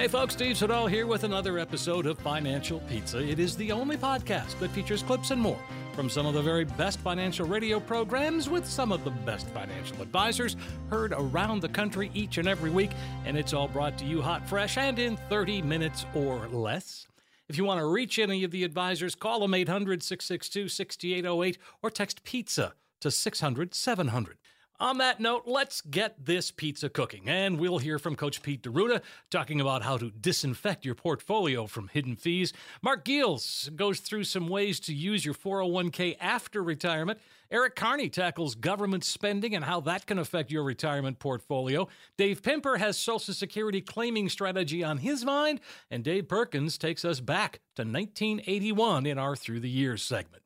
Hey folks, Steve Siddall here with another episode of Financial Pizza. It is the only podcast that features clips and more from some of the very best financial radio programs with some of the best financial advisors heard around the country each and every week, and it's all brought to you hot, fresh, and in 30 minutes or less. If you want to reach any of the advisors, call them 800 662 6808 or text pizza to 600 700. On that note, let's get this pizza cooking, and we'll hear from Coach Pete D'Arruda talking about how to disinfect your portfolio from hidden fees. Mark Giels goes through some ways to use your 401k after retirement. Eric Kearney tackles government spending and how that can affect your retirement portfolio. Dave Pimper has Social Security claiming strategy on his mind, and Dave Perkins takes us back to 1981 in our Through the Years segment.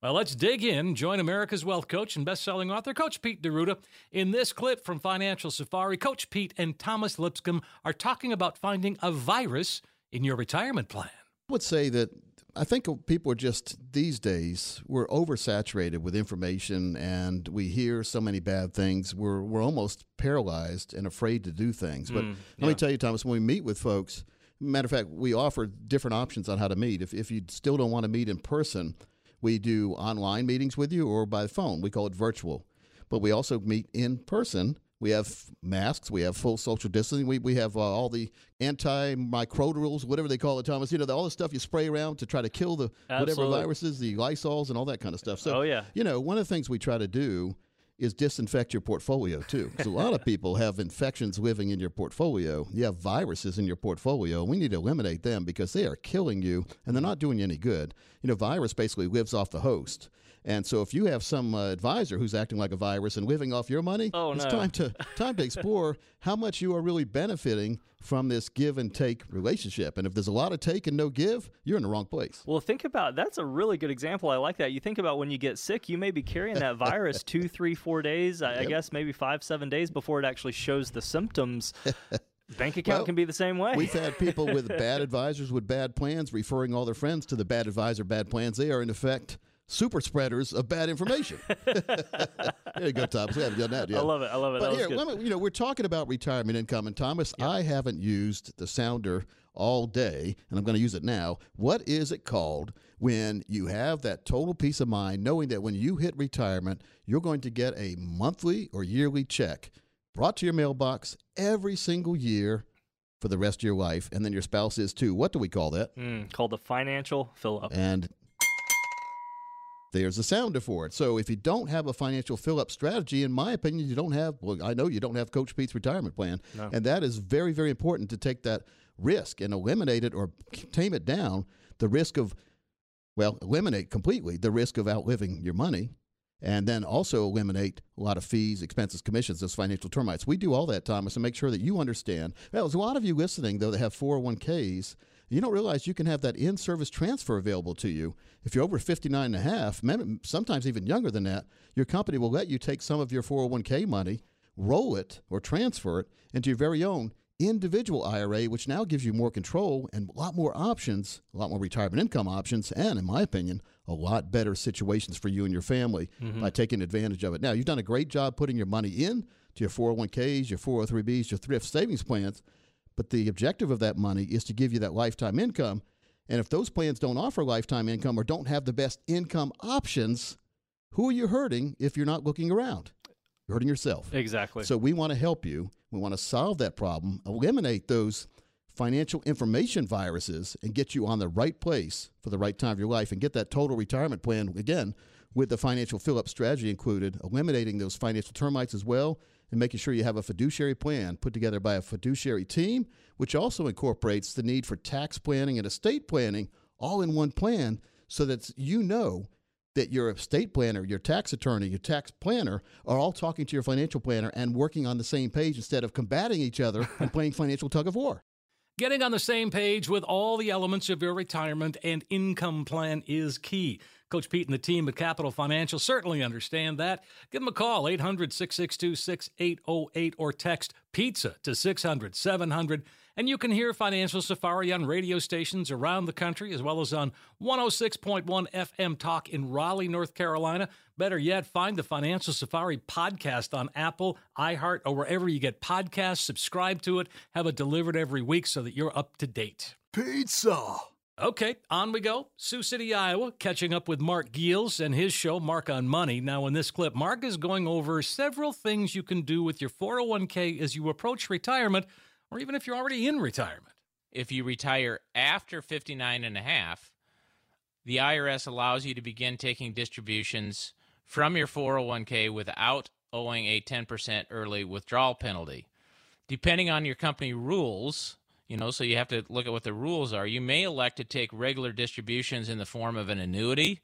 Well, let's dig in. Join America's Wealth Coach and best-selling author Coach Pete D'Arruda. In this clip from Financial Safari, Coach Pete and Thomas Lipscomb are talking about finding a virus in your retirement plan. I would say that I think people are just these days we're oversaturated with information and we hear so many bad things. We're we're almost paralyzed and afraid to do things. But mm, let me tell you, Thomas, when we meet with folks, matter of fact, we offer different options on how to meet. If if you still don't want to meet in person, we do online meetings with you or by phone. We call it virtual. But we also meet in person. We have masks. We have full social distancing. We, we have uh, all the antimicrobials, whatever they call it, Thomas. You know, the, all the stuff you spray around to try to kill the whatever viruses, the Lysols, and all that kind of stuff. So, Oh, yeah. you know, one of the things we try to do is disinfect your portfolio too. Because a lot of people have infections living in your portfolio. You have viruses in your portfolio. We need to eliminate them because they are killing you and they're not doing you any good. You know, virus basically lives off the host. And so if you have some uh, advisor who's acting like a virus and living off your money, Oh, it's no. time to time to explore how much you are really benefiting from this give and take relationship. And if there's a lot of take and no give, you're in the wrong place. Well, think about that's a really good example. I like that. You think about when you get sick, you may be carrying that virus two, three, four days. I, I guess maybe five, seven days before it actually shows the symptoms. Bank account Well, can be the same way. We've had people with bad advisors with bad plans referring all their friends to the bad advisor, bad plans. They are, in effect, super spreaders of bad information. there you go, Thomas. We haven't done that yet. I love it. I love it. But that here, me, you know, we're talking about retirement income, and Thomas, I haven't used the sounder all day, and I'm going to use it now. What is it called when you have that total peace of mind, knowing that when you hit retirement, you're going to get a monthly or yearly check brought to your mailbox every single year for the rest of your life, and then your spouse is too. What do we call that? Mm, called the financial fill up. and there's a sounder for it. So if you don't have a financial fill up strategy, in my opinion, you don't have, well, I know you don't have Coach Pete's retirement plan. No. And that is very, very important to take that risk and eliminate it or tame it down the risk of, well, eliminate completely the risk of outliving your money. And then also eliminate a lot of fees, expenses, commissions, those financial termites. We do all that, Thomas, and make sure that you understand. Well, there's a lot of you listening, though, that have 401ks you don't realize you can have that in-service transfer available to you if you're over 59 and a half sometimes even younger than that your company will let you take some of your 401k money roll it or transfer it into your very own individual ira which now gives you more control and a lot more options a lot more retirement income options and in my opinion a lot better situations for you and your family mm-hmm. by taking advantage of it now you've done a great job putting your money in to your 401ks your 403bs your thrift savings plans but the objective of that money is to give you that lifetime income. And if those plans don't offer lifetime income or don't have the best income options, who are you hurting if you're not looking around? You're hurting yourself. Exactly. So we want to help you. We want to solve that problem, eliminate those financial information viruses, and get you on the right place for the right time of your life and get that total retirement plan again with the financial fill up strategy included, eliminating those financial termites as well, and making sure you have a fiduciary plan put together by a fiduciary team, which also incorporates the need for tax planning and estate planning all in one plan so that you know that your estate planner, your tax attorney, your tax planner are all talking to your financial planner and working on the same page instead of combating each other and playing financial tug of war. Getting on the same page with all the elements of your retirement and income plan is key. Coach Pete and the team at Capital Financial certainly understand that. Give them a call, 800 662 6808, or text pizza to 600 700 and you can hear Financial Safari on radio stations around the country, as well as on 106.1 FM Talk in Raleigh, North Carolina. Better yet, find the Financial Safari podcast on Apple, iHeart, or wherever you get podcasts. Subscribe to it, have it delivered every week so that you're up to date. Pizza. Okay, on we go. Sioux City, Iowa, catching up with Mark Giels and his show, Mark on Money. Now, in this clip, Mark is going over several things you can do with your 401k as you approach retirement or even if you're already in retirement. If you retire after 59 and a half, the IRS allows you to begin taking distributions from your 401k without owing a 10% early withdrawal penalty. Depending on your company rules, you know, so you have to look at what the rules are. You may elect to take regular distributions in the form of an annuity,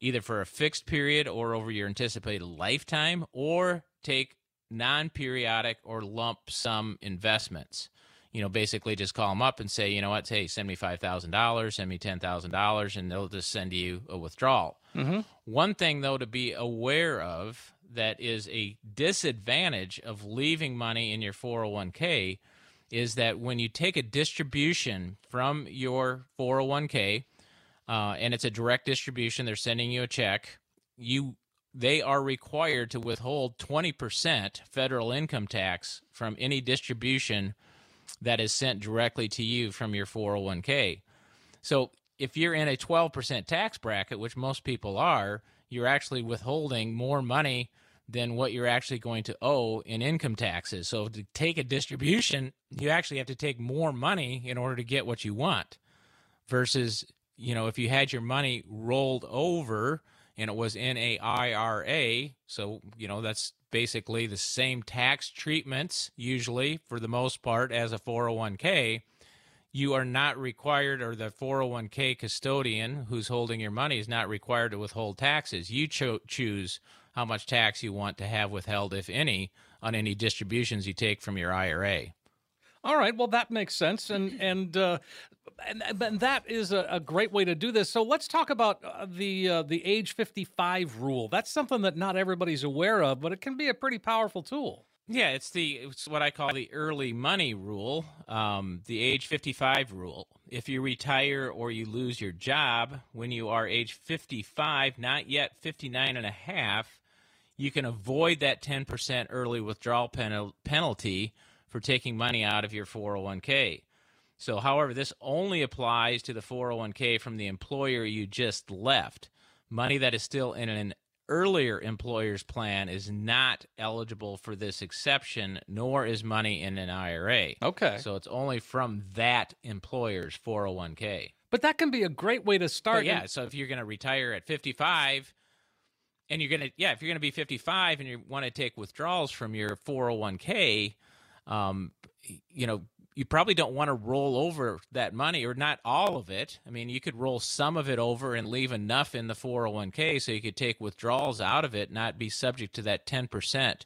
either for a fixed period or over your anticipated lifetime, or take non periodic or lump sum investments. You know, basically just call them up and say, you know what, hey, send me $5,000, send me $10,000, and they'll just send you a withdrawal. Mm-hmm. One thing, though, to be aware of that is a disadvantage of leaving money in your 401k is that when you take a distribution from your 401k, uh, and it's a direct distribution, they're sending you a check, you they are required to withhold 20% federal income tax from any distribution that is sent directly to you from your 401k. So if you're in a 12% tax bracket, which most people are, you're actually withholding more money than what you're actually going to owe in income taxes. So to take a distribution, you actually have to take more money in order to get what you want versus, you know, if you had your money rolled over and it was in a IRA. So, you know, that's basically the same tax treatments, usually for the most part, as a 401k. You are not required, or the 401k custodian who's holding your money is not required to withhold taxes. You cho- choose how much tax you want to have withheld, if any, on any distributions you take from your IRA. All right, well that makes sense, and and uh, and, and that is a, a, great way to do this. So let's talk about uh, the uh, the age fifty five rule. That's something that not everybody's aware of, but it can be a pretty powerful tool. Yeah, it's the it's what I call the early money rule, um, the age 55 rule. If you retire or you lose your job when you are age 55, not yet 59 and a half, you can avoid that 10% early withdrawal pen- penalty for taking money out of your 401k. So, however, this only applies to the 401k from the employer you just left. Money that is still in an earlier employer's plan is not eligible for this exception, nor is money in an IRA. Okay. So it's only from that employer's 401k. But that can be a great way to start. But yeah. So if you're going to retire at 55, and you're going to, yeah, if you're going to be 55 and you want to take withdrawals from your 401k, um, you know, you probably don't want to roll over that money or not all of it. I mean, you could roll some of it over and leave enough in the 401k so you could take withdrawals out of it, not be subject to that 10%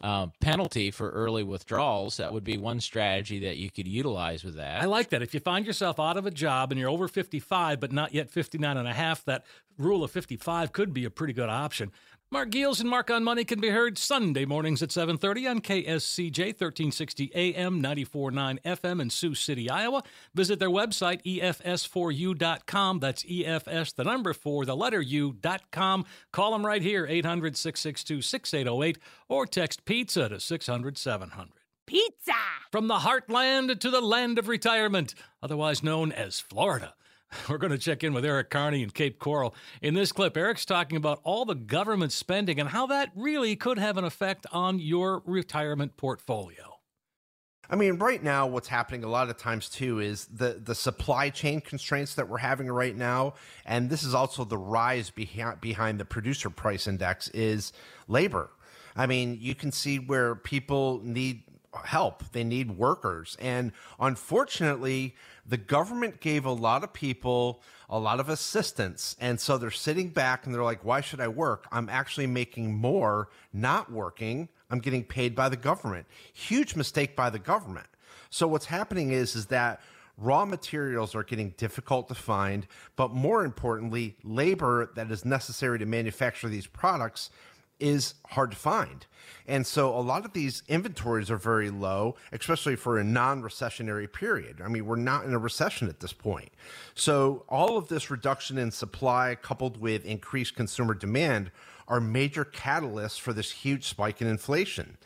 uh, penalty for early withdrawals. That would be one strategy that you could utilize with that. I like that. If you find yourself out of a job and you're over 55 but not yet 59 and a half, that rule of 55 could be a pretty good option. Mark Giels and Mark on Money can be heard Sunday mornings at 7:30 on KSCJ 1360 AM 94.9 FM in Sioux City, Iowa. Visit their website efs4u.com. That's EFS the number 4 the letter u.com. Call them right here 800-662-6808 or text pizza to 600-700. Pizza! From the heartland to the land of retirement, otherwise known as Florida. We're going to check in with Eric Kearney in Cape Coral. In this clip, Eric's talking about all the government spending and how that really could have an effect on your retirement portfolio. I mean, right now, what's happening a lot of times too is the the supply chain constraints that we're having right now, and this is also the rise behind behind the producer price index is labor. I mean, you can see where people need help, they need workers. And unfortunately, the government gave a lot of people a lot of assistance. And so they're sitting back and they're like, why should I work? I'm actually making more not working. I'm getting paid by the government. Huge mistake by the government. So what's happening is is that raw materials are getting difficult to find, but more importantly, labor that is necessary to manufacture these products is hard to find. And so a lot of these inventories are very low, especially for a non recessionary period. I mean, we're not in a recession at this point. So all of this reduction in supply coupled with increased consumer demand are major catalysts for this huge spike in inflation.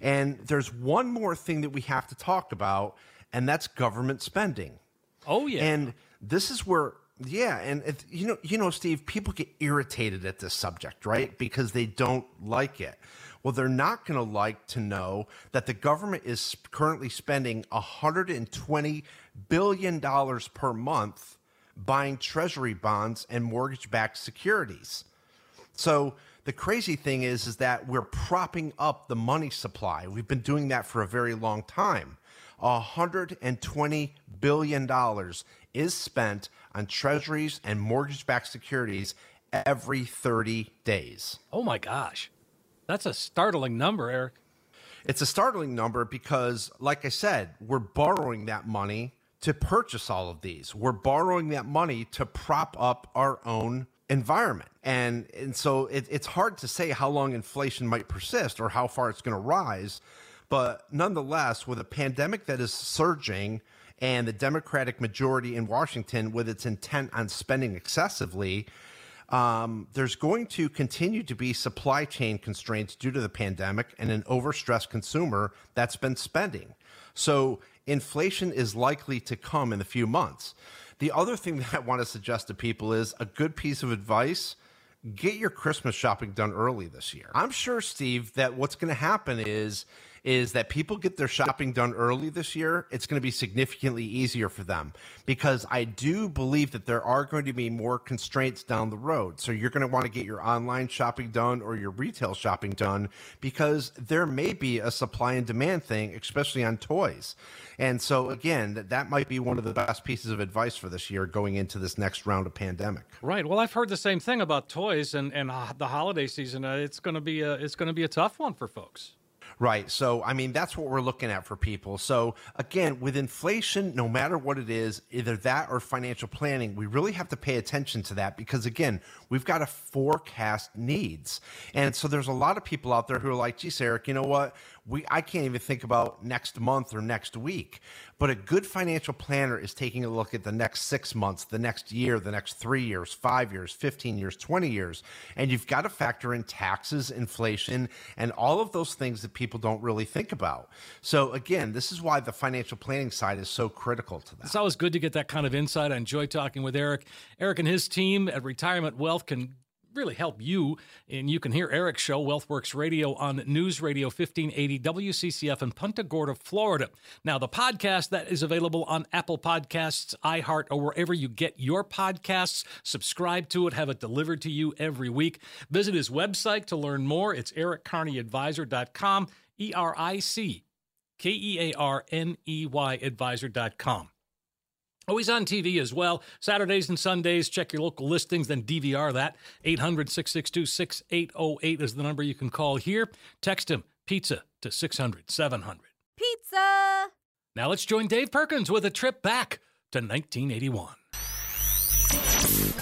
And there's one more thing that we have to talk about, and that's government spending. Oh, yeah. And this is where yeah, and you know, you know, Steve, people get irritated at this subject, right? Because they don't like it. Well, they're not going to like to know that the government is currently spending 120 billion dollars per month buying treasury bonds and mortgage-backed securities. So the crazy thing is is that we're propping up the money supply. We've been doing that for a very long time. 120 billion dollars is spent on treasuries and mortgage backed securities every 30 days. Oh my gosh. That's a startling number, Eric. It's a startling number because, like I said, we're borrowing that money to purchase all of these. We're borrowing that money to prop up our own environment. And, and so it, it's hard to say how long inflation might persist or how far it's going to rise. But nonetheless, with a pandemic that is surging, and the Democratic majority in Washington with its intent on spending excessively, um, there's going to continue to be supply chain constraints due to the pandemic and an overstressed consumer that's been spending. So inflation is likely to come in a few months. The other thing that I want to suggest to people is a good piece of advice get your Christmas shopping done early this year. I'm sure, Steve, that what's going to happen is is that people get their shopping done early this year, it's going to be significantly easier for them because I do believe that there are going to be more constraints down the road. So you're going to want to get your online shopping done or your retail shopping done because there may be a supply and demand thing, especially on toys. And so again, that that might be one of the best pieces of advice for this year going into this next round of pandemic. Right. Well, I've heard the same thing about toys and and uh, the holiday season. Uh, it's going to be a it's going to be a tough one for folks. Right. So, I mean, that's what we're looking at for people. So, again, with inflation, no matter what it is, either that or financial planning, we really have to pay attention to that because, again, we've got to forecast needs. And so there's a lot of people out there who are like, geez, Eric, you know what? We, I can't even think about next month or next week. But a good financial planner is taking a look at the next six months, the next year, the next three years, five years, 15 years, 20 years. And you've got to factor in taxes, inflation, and all of those things that people don't really think about. So, again, this is why the financial planning side is so critical to that. It's always good to get that kind of insight. I enjoy talking with Eric. Eric and his team at Retirement Wealth can really help you. And you can hear Eric's show, WealthWorks Radio, on News Radio 1580 WCCF in Punta Gorda, Florida. Now, the podcast that is available on Apple Podcasts, iHeart, or wherever you get your podcasts. Subscribe to it, have it delivered to you every week. Visit his website to learn more. It's erickearneyadvisor.com, E R I C K E A R N E Y advisor.com. Oh, he's on TV as well. Saturdays and Sundays. Check your local listings, then DVR that. 800 662 6808 is the number you can call here. Text him pizza to 600 700. Pizza! Now let's join Dave Perkins with a trip back to 1981.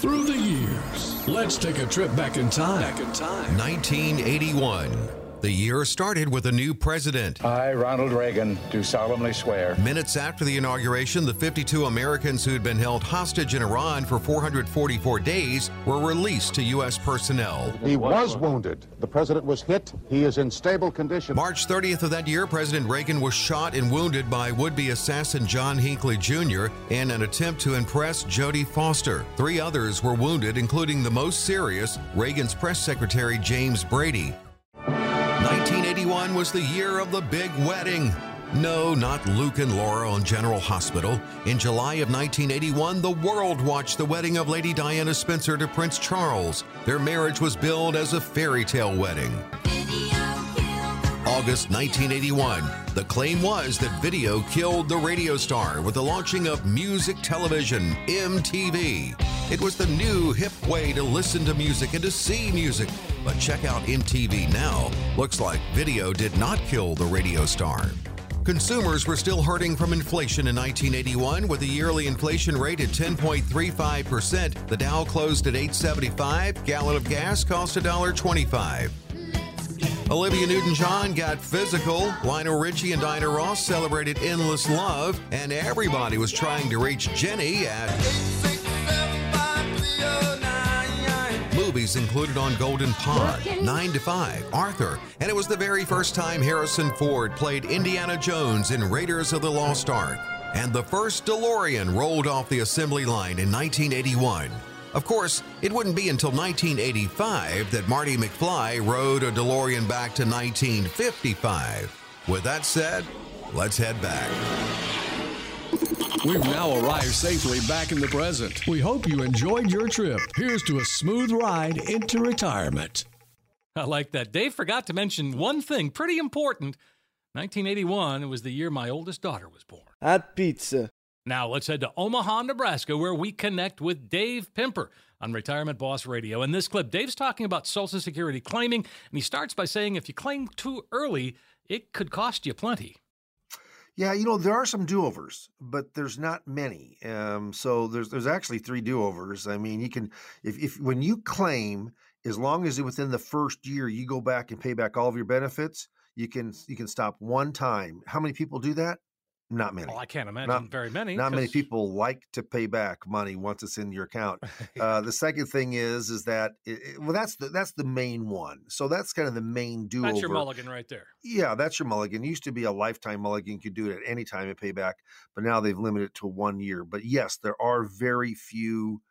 Through the years, let's take a trip back in time. Back in time. 1981. The year started with a new president. I, Ronald Reagan, do solemnly swear. Minutes after the inauguration, the 52 Americans who'd been held hostage in Iran for 444 days were released to U.S. personnel. He was wounded. The president was hit. He is in stable condition. March 30th of that year, President Reagan was shot and wounded by would be assassin John Hinckley Jr. in an attempt to impress Jodie Foster. Three others were wounded, including the most serious, Reagan's press secretary James Brady. 1981 was the year of the big wedding. No, not Luke and Laura on General Hospital. In July of 1981, the world watched the wedding of Lady Diana Spencer to Prince Charles. Their marriage was billed as a fairy tale wedding. August 1981. The claim was that video killed the radio star with the launching of music television, MTV. It was the new hip way to listen to music and to see music. But check out MTV now. Looks like video did not kill the radio star. Consumers were still hurting from inflation in 1981 with a yearly inflation rate at 10.35%. The Dow closed at 875, gallon of gas cost $1.25. Olivia Newton-John got physical. Lionel Richie and Diana Ross celebrated endless love, and everybody was trying to reach Jenny at oh. Movies included on Golden Pond, 9 to 5, Arthur, and it was the very first time Harrison Ford played Indiana Jones in Raiders of the Lost Ark. And the first DeLorean rolled off the assembly line in 1981. Of course, it wouldn't be until 1985 that Marty McFly rode a DeLorean back to 1955. With that said, let's head back. We've now arrived safely back in the present. We hope you enjoyed your trip. Here's to a smooth ride into retirement. I like that. Dave forgot to mention one thing pretty important. 1981 was the year my oldest daughter was born. At pizza. Now let's head to Omaha, Nebraska, where we connect with Dave Pimper on Retirement Boss Radio. In this clip, Dave's talking about Social Security claiming, and he starts by saying if you claim too early, it could cost you plenty. Yeah, you know there are some do-overs, but there's not many. Um, so there's there's actually three do-overs. I mean, you can if if when you claim, as long as within the first year you go back and pay back all of your benefits, you can you can stop one time. How many people do that? Not many. Well, I can't imagine Not- very many. Not many people like to pay back money once it's in your account. Uh, the second thing is is that it, it- well that's the that's the main one. So that's kind of the main do-over. That's your mulligan right there. Yeah, that's your mulligan. It used to be a lifetime mulligan. You could do it at any time and pay back, but now they've limited it to one year. But yes, there are very few.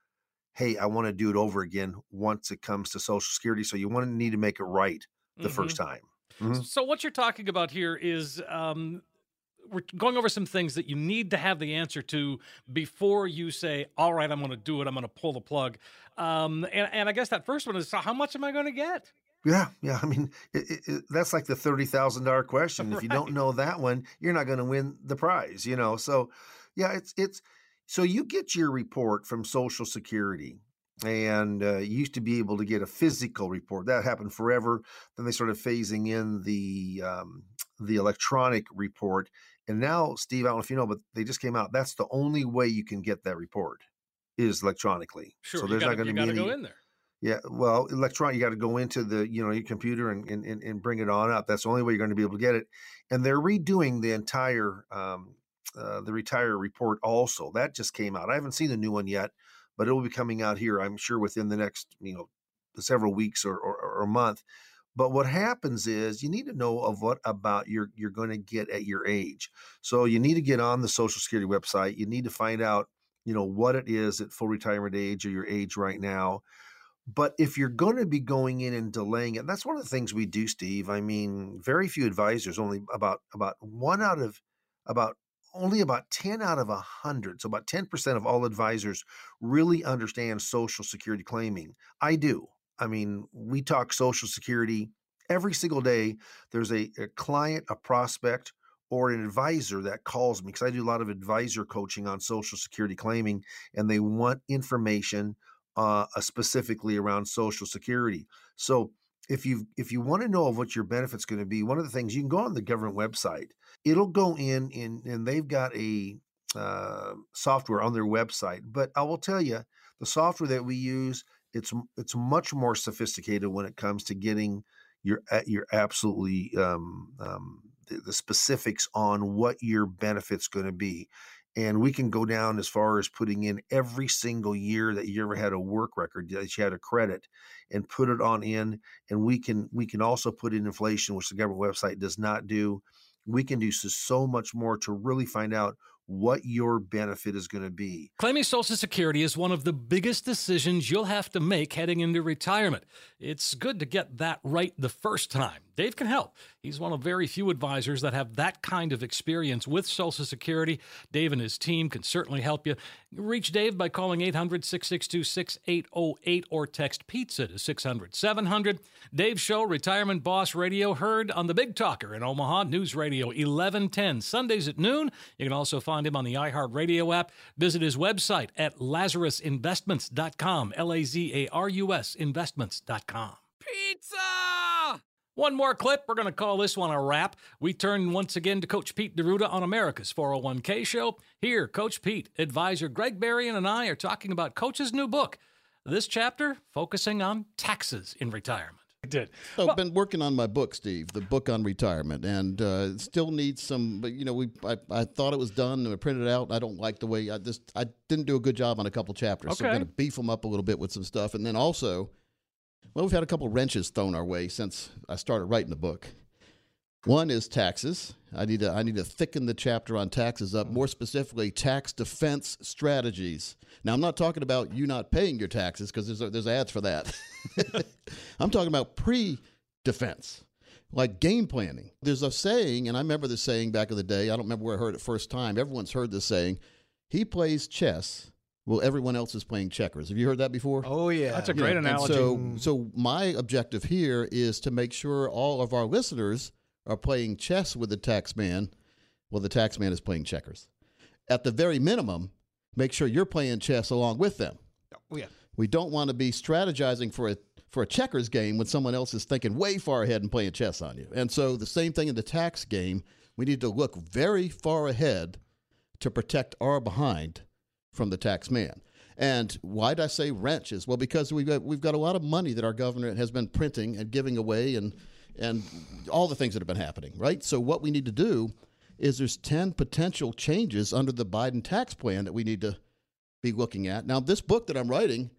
Hey, I want to do it over again once it comes to Social Security. So you want to need to make it right the first Mhm. time. Mhm. So what you're talking about here is um, we're going over some things that you need to have the answer to before you say, "All right, I'm going to do it. I'm going to pull the plug." Um, and, and I guess that first one is, how much am I going to get? Yeah, yeah. I mean, it, it, that's like the thirty thousand dollar question. If you don't know that one, you're not going to win the prize. You know. So, yeah, it's it's so you get your report from Social Security, and uh, you used to be able to get a physical report. That happened forever. Then they started phasing in the um, the electronic report, and now, Steve, I don't know if you know, but they just came out. That's the only way you can get that report is electronically. Sure, so there's gotta, not going to be any. go in there. Yeah, well, electronic, you got to go into the, you know, your computer and, and, and- and bring it on up. That's the only way you're going to be able to get it. And they're redoing the entire, um, uh, the retire report also. That just came out. I haven't seen the new one yet, but it will be coming out here, I'm sure, within the next, you know, several weeks or, or, or a month. But what happens is you need to know of what about you're you're going to get at your age. So you need to get on the Social Security website. You need to find out, you know, what it is at full retirement age or your age right now. But if you're going to be going in and delaying it, that's one of the things we do, Steve. I mean, very few advisors, only about about one out of about only about 10 out of a 100 so about 10% of all advisors really understand social security claiming i do i mean we talk social security every single day there's a, a client a prospect or an advisor that calls me because i do a lot of advisor coaching on social security claiming and they want information uh, uh, specifically around social security. So if you if you want to know what your benefits going to be one of the things you can go on the government website. It'll go in in and they've got a uh, software on their website but i will tell you the software that we use it's it's much more sophisticated when it comes to getting your your absolutely um, um, the, the specifics on what your benefits going to be and we can go down as far as putting in every single year that you ever had a work record that you had a credit and put it on in and we can we can also put in inflation which the government website does not do. We can do so, so much more to really find out what your benefit is going to be. Claiming Social Security is one of the biggest decisions you'll have to make heading into retirement. It's good to get that right the first time. Dave can help. He's one of very few advisors that have that kind of experience with Social Security. Dave and his team can certainly help you. Reach Dave by calling 800 662 6808 or text pizza to 600 700. Dave's show, Retirement Boss Radio, heard on the Big Talker in Omaha, News Radio 1110, Sundays at noon. You can also find him on the iHeartRadio app. Visit his website at lazarusinvestments.com, L A Z A R U S investments.com. Pizza! One more clip. We're going to call this one a wrap. We turn once again to Coach Pete D'Arruda on America's 401k show. Here, Coach Pete, advisor Greg Berrien, and I are talking about Coach's new book. This chapter focusing on taxes in retirement. I did. So I've been working on my book, Steve, the book on retirement, and uh, still needs some. But you know, we I, I thought it was done and I printed it out. I don't like the way I just I didn't do a good job on a couple chapters, okay. so I'm going to beef them up a little bit with some stuff, and then also, well, we've had a couple wrenches thrown our way since I started writing the book. One is taxes. I need to I need to thicken the chapter on taxes up, more specifically tax defense strategies. Now I'm not talking about you not paying your taxes because there's there's ads for that. I'm talking about pre-defense, like game planning. There's a saying, and I remember this saying back in the day. I don't remember where I heard it first time. Everyone's heard this saying. He plays chess. Well, everyone else is playing checkers. Have you heard that before? Oh yeah, That's a great Yeah, and analogy. So, so my objective here is to make sure all of our listeners are playing chess with the tax man. Well, the tax man is playing checkers. At the very minimum, make sure you're playing chess along with them. Oh yeah. We don't want to be strategizing for a for a checkers game when someone else is thinking way far ahead and playing chess on you. And so the same thing in the tax game, we need to look very far ahead to protect our behind from the tax man. And why did I say wrenches? Well, because we've got we've got a lot of money that our government has been printing and giving away and and all the things that have been happening, right? So what we need to do is there's 10 potential changes under the Biden tax plan that we need to be looking at. Now, this book that I'm writing,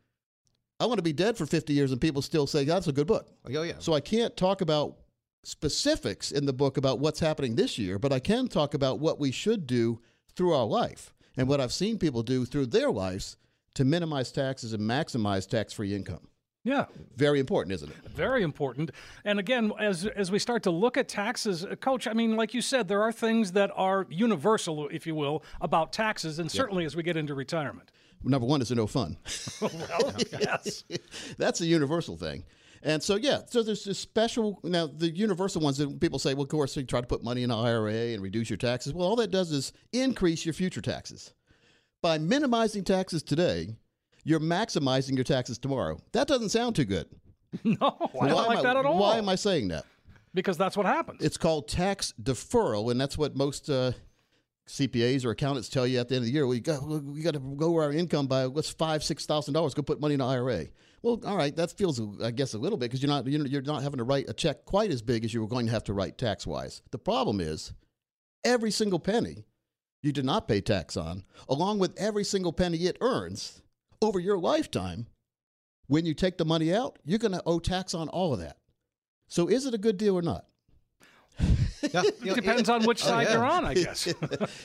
I want to be dead for 50 years and people still say that's a good book. Oh yeah. So I can't talk about specifics in the book about what's happening this year, but I can talk about what we should do through our life and what I've seen people do through their lives to minimize taxes and maximize tax-free income. Yeah, Very important, isn't it? very important. And again, as as we start to look at taxes, uh, Coach, I mean, like you said, there are things that are universal, if you will, about taxes, and certainly as we get into retirement. Number one is no fun. Well, yes. That's a universal thing. And so, yeah, so there's this special. Now, the universal ones that people say, well, of course, you try to put money in an IRA and reduce your taxes. Well, all that does is increase your future taxes. By minimizing taxes today, you're maximizing your taxes tomorrow. That doesn't sound too good. No, I Why don't am like I- that at all. Why am I saying that? Because that's what happens. It's called tax deferral, and that's what most uh, CPAs or accountants tell you at the end of the year. We got we got to lower our income by what's five six thousand dollars. Go put money in an IRA. Well, all right, that feels I guess a little bit because you're not you're not having to write a check quite as big as you were going to have to write tax wise. The problem is every single penny you did not pay tax on, along with every single penny it earns over your lifetime. When you take the money out, you're going to owe tax on all of that. So, is it a good deal or not? Yeah, you know, Depends on which side yeah. you're on, I guess.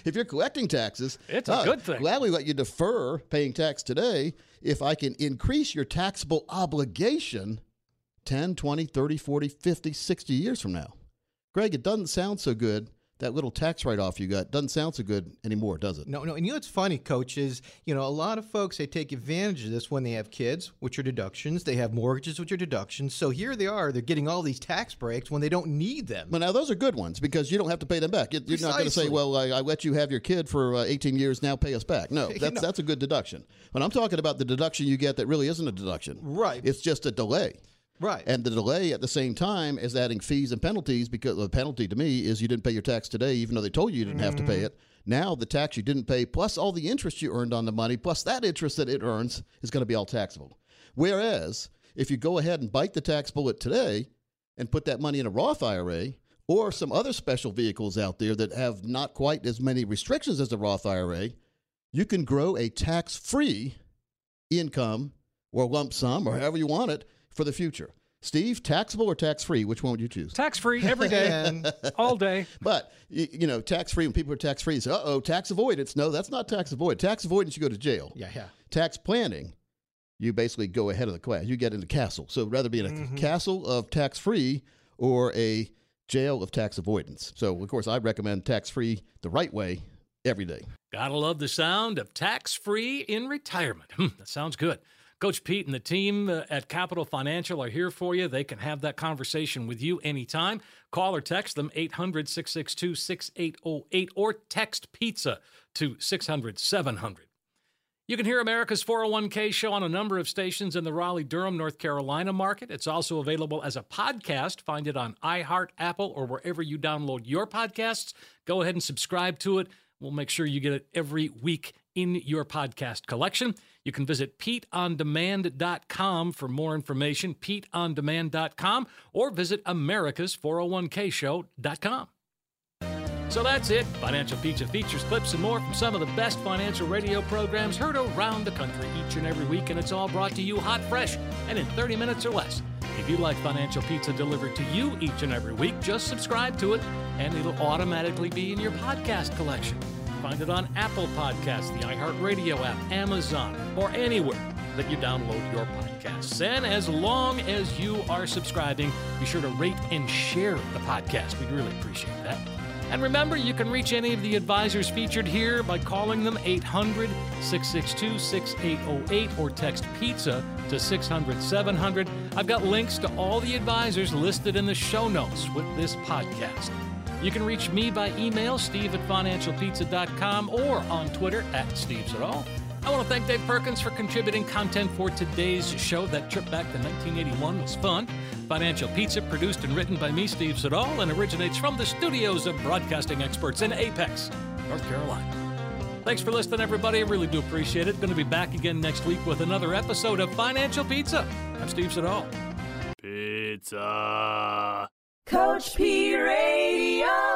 if you're collecting taxes, It's a uh, good thing. Gladly let you defer paying tax today if I can increase your taxable obligation 10, 20, 30, 40, 50, 60 years from now. Greg, it doesn't sound so good. That little tax write off you got doesn't sound so good anymore, does it? No, no, and you know what's funny, coach, is you know a lot of folks they take advantage of this when they have kids, which are deductions. They have mortgages, which are deductions. So here they are, they're getting all these tax breaks when they don't need them. But now those are good ones because you don't have to pay them back. You- You're not going to say, "Well, I, I let you have your kid for uh, 18 years, now pay us back." No, that's No. that's a good deduction. But I'm talking about the deduction you get that really isn't a deduction. Right. It's just a delay. Right. And the delay at the same time is adding fees and penalties because the penalty to me is you didn't pay your tax today, even though they told you you didn't have to pay mm-hmm. it. Now the tax you didn't pay, plus all the interest you earned on the money, plus that interest that it earns, is going to be all taxable. Whereas if you go ahead and bite the tax bullet today and put that money in a Roth IRA or some other special vehicles out there that have not quite as many restrictions as a Roth IRA, you can grow a tax free income or lump sum or however you want it for the future. Steve, taxable or tax free? Which one would you choose? Tax free every day, all day. But you, you know, tax free. When people are tax free, say, "Uh oh, tax avoidance." No, that's not tax avoidance. Tax avoidance, you go to jail. Yeah, yeah. Tax planning, you basically go ahead of the class. You get in the castle. So rather be in a Mm-hmm. castle of tax free or a jail of tax avoidance. So of course, I recommend tax free the right way every day. Gotta love the sound of tax free in retirement. Hmm, that sounds good. Coach Pete and the team uh, at Capital Financial are here for you. They can have that conversation with you anytime. Call or text them 800 662 6808 or text pizza to 600 700. You can hear America's 401k show on a number of stations in the Raleigh Durham, North Carolina market. It's also available as a podcast. Find it on iHeart, Apple, or wherever you download your podcasts. Go ahead and subscribe to it. We'll make sure you get it every week in your podcast collection. You can visit PeteOnDemand.com for more information, PeteOnDemand.com, or visit Americas401kshow.com. So that's it. Financial Pizza features clips and more from some of the best financial radio programs heard around the country each and every week, and it's all brought to you hot, fresh, and in 30 minutes or less. If you'd like Financial Pizza delivered to you each and every week, just subscribe to it, and it'll automatically be in your podcast collection. Find it on Apple Podcasts, the iHeartRadio app, Amazon, or anywhere that you download your podcasts. And as long as you are subscribing, be sure to rate and share the podcast. We'd really appreciate that. And remember, you can reach any of the advisors featured here by calling them 800 662 6808 or text pizza to 600 700. I've got links to all the advisors listed in the show notes with this podcast. You can reach me by email, steve at financialpizza.com, or on Twitter at Steve Siddall. I want to thank Dave Perkins for contributing content for today's show. That trip back to 1981 was fun. Financial Pizza, produced and written by me, Steve Siddall, and originates from the studios of broadcasting experts in Apex, North Carolina. Thanks for listening, everybody. I really do appreciate it. Going to be back again next week with another episode of Financial Pizza. I'm Steve Siddall. Pizza. Coach P Radio.